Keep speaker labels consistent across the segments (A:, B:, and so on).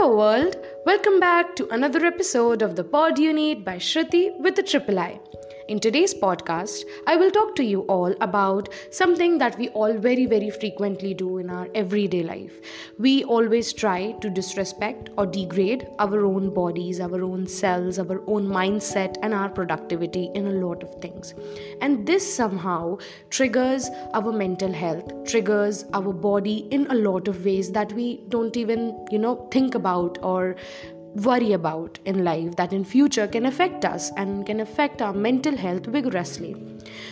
A: Hello, world. Welcome back to another episode of the Pod Need by Shruti with a triple I. In today's podcast, I will talk to you all about something that we all very, very frequently do in our everyday life. We always try to disrespect or degrade our own bodies, our own cells, our own mindset, and our productivity in a lot of things. And this somehow triggers our mental health, triggers our body in a lot of ways that we don't even, you know, think about or worry about in life that in future can affect us and can affect our mental health vigorously.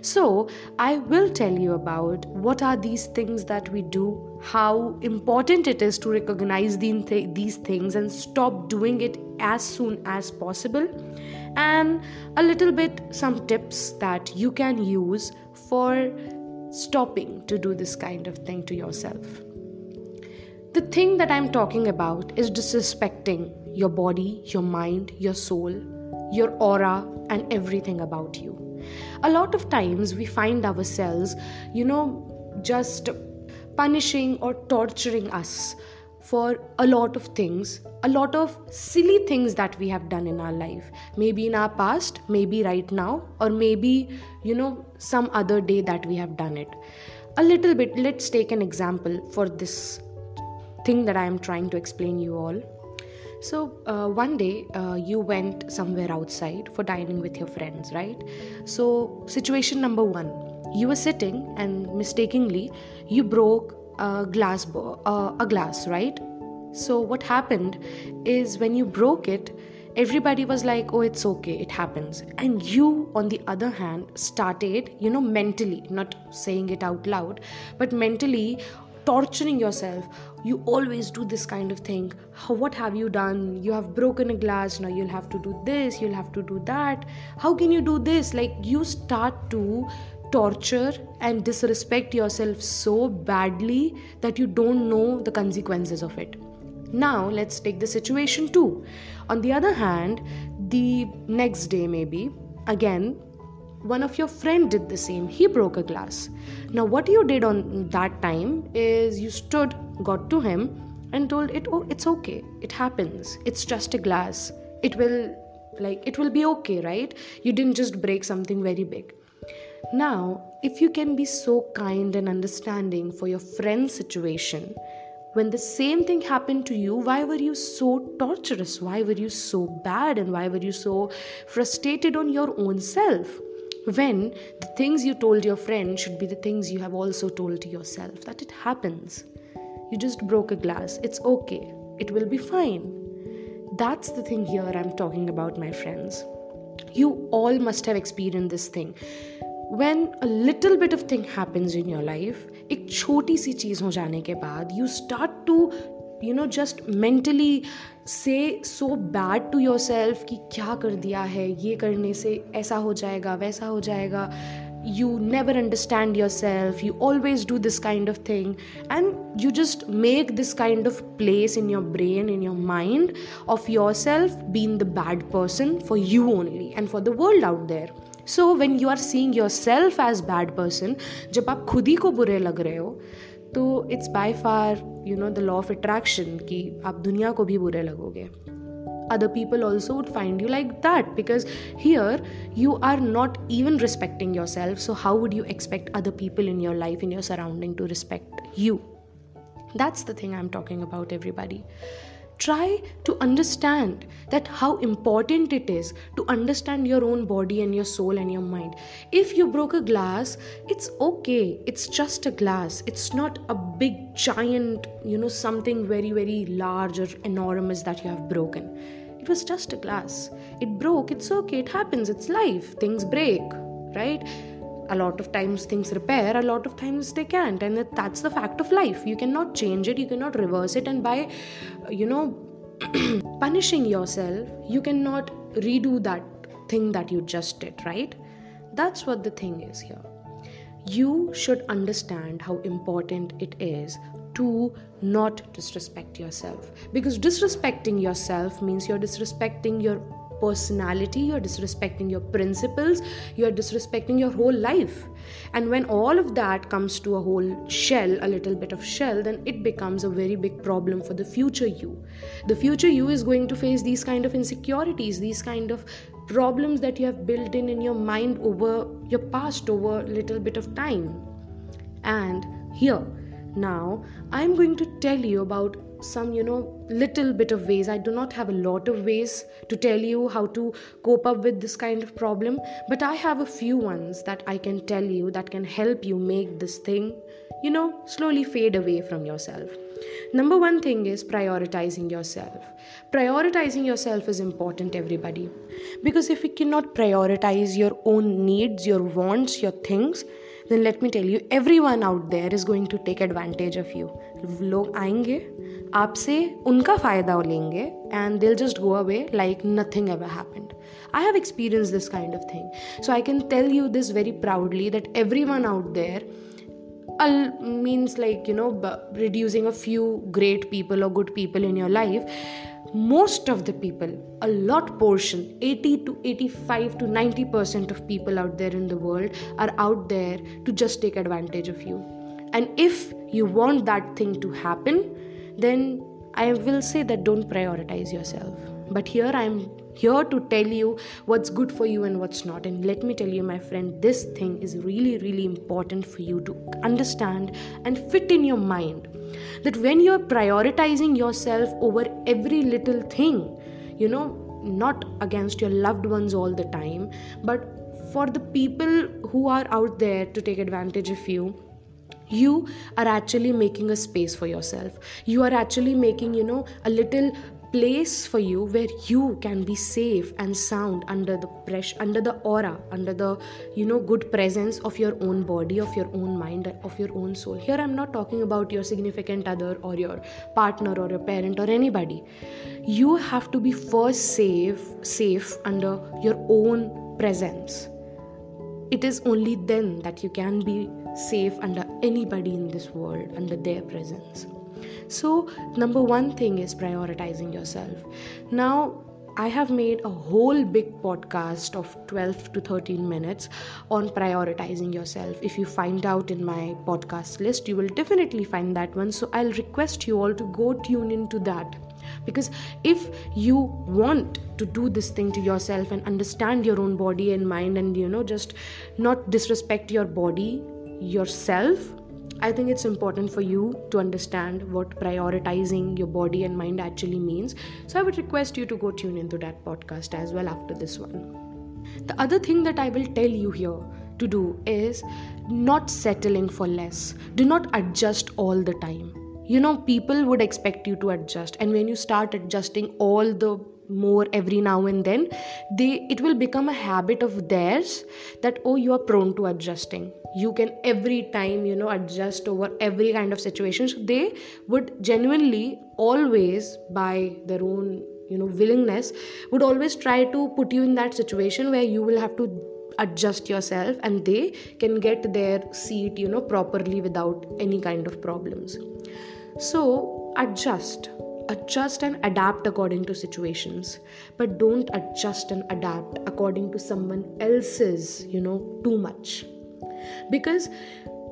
A: So i will tell you about what are these things that we do how important it is to recognize these things and stop doing it as soon as possible. And a little bit some tips that you can use for stopping to do this kind of thing to yourself. The thing that i'm talking about is disrespecting your body, your mind, your soul, your aura, and everything about you. A lot of times we find ourselves, you know, just punishing or torturing us for a lot of things, a lot of silly things that we have done in our life. Maybe in our past, maybe right now, or maybe, you know, some other day that we have done it. A little bit, let's take an example for this thing that I am trying to explain you all. So, uh, one day uh, you went somewhere outside for dining with your friends, right? So, situation number one you were sitting and mistakenly you broke a glass, bo- uh, a glass, right? So, what happened is when you broke it, everybody was like, oh, it's okay, it happens. And you, on the other hand, started, you know, mentally, not saying it out loud, but mentally torturing yourself. You always do this kind of thing. What have you done? You have broken a glass now you'll have to do this you'll have to do that. How can you do this? Like you start to torture and disrespect yourself so badly that you don't know the consequences of it. Now let's take the situation too. On the other hand the next day maybe again one of your friend did the same. He broke a glass. Now what you did on that time is you stood got to him and told it oh it's okay. It happens. It's just a glass. It will like it will be okay right? You didn't just break something very big. Now if you can be so kind and understanding for your friend's situation when the same thing happened to you why were you so torturous? Why were you so bad? And why were you so frustrated on your own self when the things you told your friend should be the things you have also told to yourself that it happens. You just broke a glass, it's okay, it will be fine. That's the thing here I'm talking about, my friends. You all must have experienced this thing. When a little bit of thing happens in your life, एक छोटी सी चीज़ हो जाने के बाद you start to you know just mentally say so bad to yourself कि क्या कर दिया है, ये करने से ऐसा हो जाएगा, वैसा हो जाएगा। You never understand yourself you always do this kind of thing and you just make this kind of place in your brain in your mind of yourself been the bad person for you only and for the world out there so when you are seeing yourself as bad person जब आप खुद ही को बुरे लग रहे हो तो it's by far you know the law of attraction कि आप दुनिया को भी बुरे लगोगे। Other people also would find you like that because here you are not even respecting yourself so how would you expect other people in your life in your surrounding to respect you that's the thing I am talking about everybody try to understand that how important it is to understand your own body and your soul and your mind. If you broke a glass it's okay. It's just a glass. It's not a big giant you know something very very large or enormous that you have broken. It was just a glass. It broke. It's okay. It happens. It's life. Things break right a lot of times things repair a lot of times they can't. And that's the fact of life. You cannot change it you cannot reverse it. And by you know punishing yourself you cannot redo that thing that you just did right? That's what the thing is here. You should understand how important it is to not disrespect yourself. Because disrespecting yourself means you're disrespecting your personality you're disrespecting your principles you're disrespecting your whole life. And when all of that comes to a whole shell a little bit of shell then it becomes a very big problem for the future you. The future you is going to face these kind of insecurities these kind of problems that you have built in in your mind over your past over a little bit of time. And here now i'm going to tell you about some you know little bit of ways i do not have a lot of ways to tell you how to cope up with this kind of problem but i have a few ones that i can tell you that can help you make this thing you know slowly fade away from yourself number one thing is prioritizing yourself prioritizing yourself is important everybody because if you cannot prioritize your own needs your wants your things then let me tell you everyone out there is going to take advantage of you लोग आएंगे आपसे उनका फ़ायदा लेंगे and दिल just go away like nothing ever happened I have experience this kind of thing so I can tell you this very proudly that everyone out there means like you know reducing a few great people or good people in your life most of the people a lot portion 80 to 85 to 90 percent of people out there in the world are out there to just take advantage of you and if you want that thing to happen then I will say that don't prioritize yourself. But here I'm here to tell you what's good for you and what's not. And let me tell you, my friend, this thing is really, really important for you to understand and fit in your mind. That when you're prioritizing yourself over every little thing, you know, not against your loved ones all the time, but for the people who are out there to take advantage of you you are actually making a space for yourself. You are actually making you know a little place for you where you can be safe and sound under the pressure under the aura under the you know good presence of your own body of your own mind of your own soul. Here i'm not talking about your significant other or your partner or your parent or anybody. You have to be first safe safe under your own presence it is only then that you can be safe under anybody in this world, under their presence. So, number one thing is prioritizing yourself. Now, I have made a whole big podcast of 12 to 13 minutes on prioritizing yourself. If you find out in my podcast list, you will definitely find that one. So I'll request you all to go tune into that. Because if you want to do this thing to yourself and understand your own body and mind, and you know, just not disrespect your body, yourself I think it's important for you to understand what prioritizing your body and mind actually means. So I would request you to go tune into that podcast as well after this one. The other thing that I will tell you here to do is not settling for less. Do not adjust all the time. You know, people would expect you to adjust, and when you start adjusting all the more every now and then they it will become a habit of theirs that oh you are prone to adjusting. You can every time you know adjust over every kind of situation. So they would genuinely always by their own you know willingness would always try to put you in that situation where you will have to adjust yourself and they can get their seat you know properly without any kind of problems. So adjust. Adjust and adapt according to situations. But don't adjust and adapt according to someone else's you know too much. Because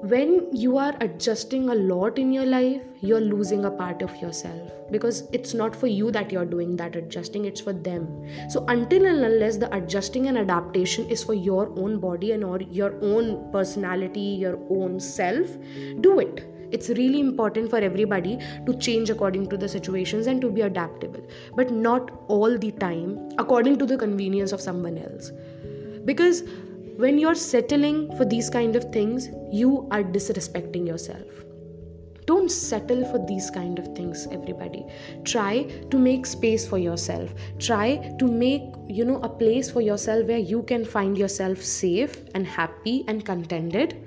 A: when you are adjusting a lot in your life you're losing a part of yourself. Because it's not for you that you're doing that adjusting it's for them. So until and unless the adjusting and adaptation is for your own body and or your own personality your own self do it. It's really important for everybody to change according to the situations and to be adaptable. But not all the time according to the convenience of someone else. Because when you're settling for these kind of things you are disrespecting yourself. Don't settle for these kind of things everybody. Try to make space for yourself. Try to make you know a place for yourself where you can find yourself safe and happy and contented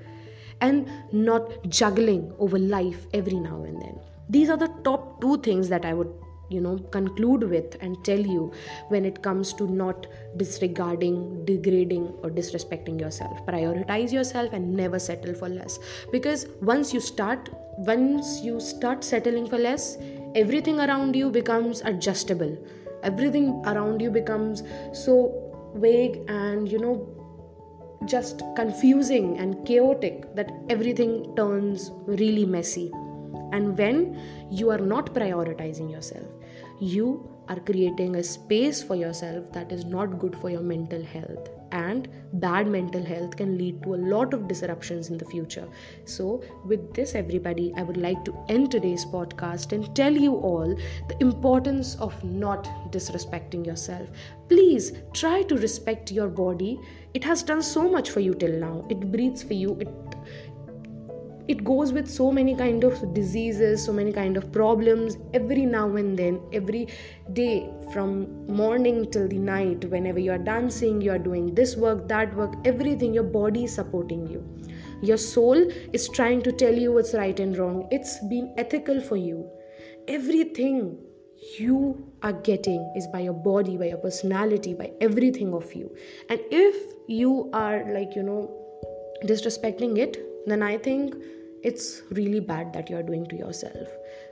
A: and not juggling over life every now and then. These are the top two things that I would you know conclude with and tell you when it comes to not disregarding degrading or disrespecting yourself. Prioritize yourself and never settle for less. Because once you start once you start settling for less everything around you becomes adjustable. Everything around you becomes so vague and you know just confusing and chaotic that everything turns really messy. And when you are not prioritizing yourself you are creating a space for yourself that is not good for your mental health. And bad mental health can lead to a lot of disruptions in the future. So with this everybody i would like to end today's podcast and tell you all the importance of not disrespecting yourself. Please try to respect your body. It has done so much for you till now. It breathes for you. It it goes with so many kind of diseases so many kind of problems every now and then every day from morning till the night. Whenever you are dancing you are doing this work that work everything your body is supporting you. Your soul is trying to tell you what's right and wrong. It's been ethical for you. Everything you are getting is by your body by your personality by everything of you. And if you are like you know disrespecting it then I think it's really bad that you're doing to yourself.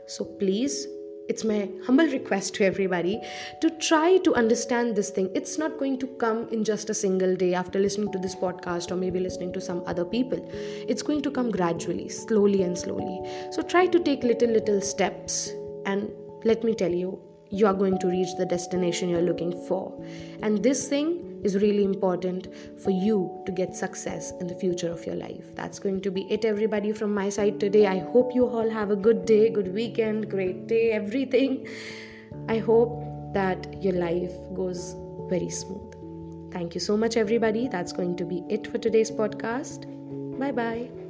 A: So please, it's my humble request to everybody to try to understand this thing. It's not going to come in just a single day after listening to this podcast or maybe listening to some other people. It's going to come gradually, slowly and slowly. So try to take little, little steps. And let me tell you, you are going to reach the destination you're looking for. And this thing is really important for you to get success in the future of your life. That's going to be it, everybody, from my side today. I hope you all have a good day, good weekend, great day, everything. I hope that your life goes very smooth. Thank you so much, everybody. That's going to be it for today's podcast. Bye bye.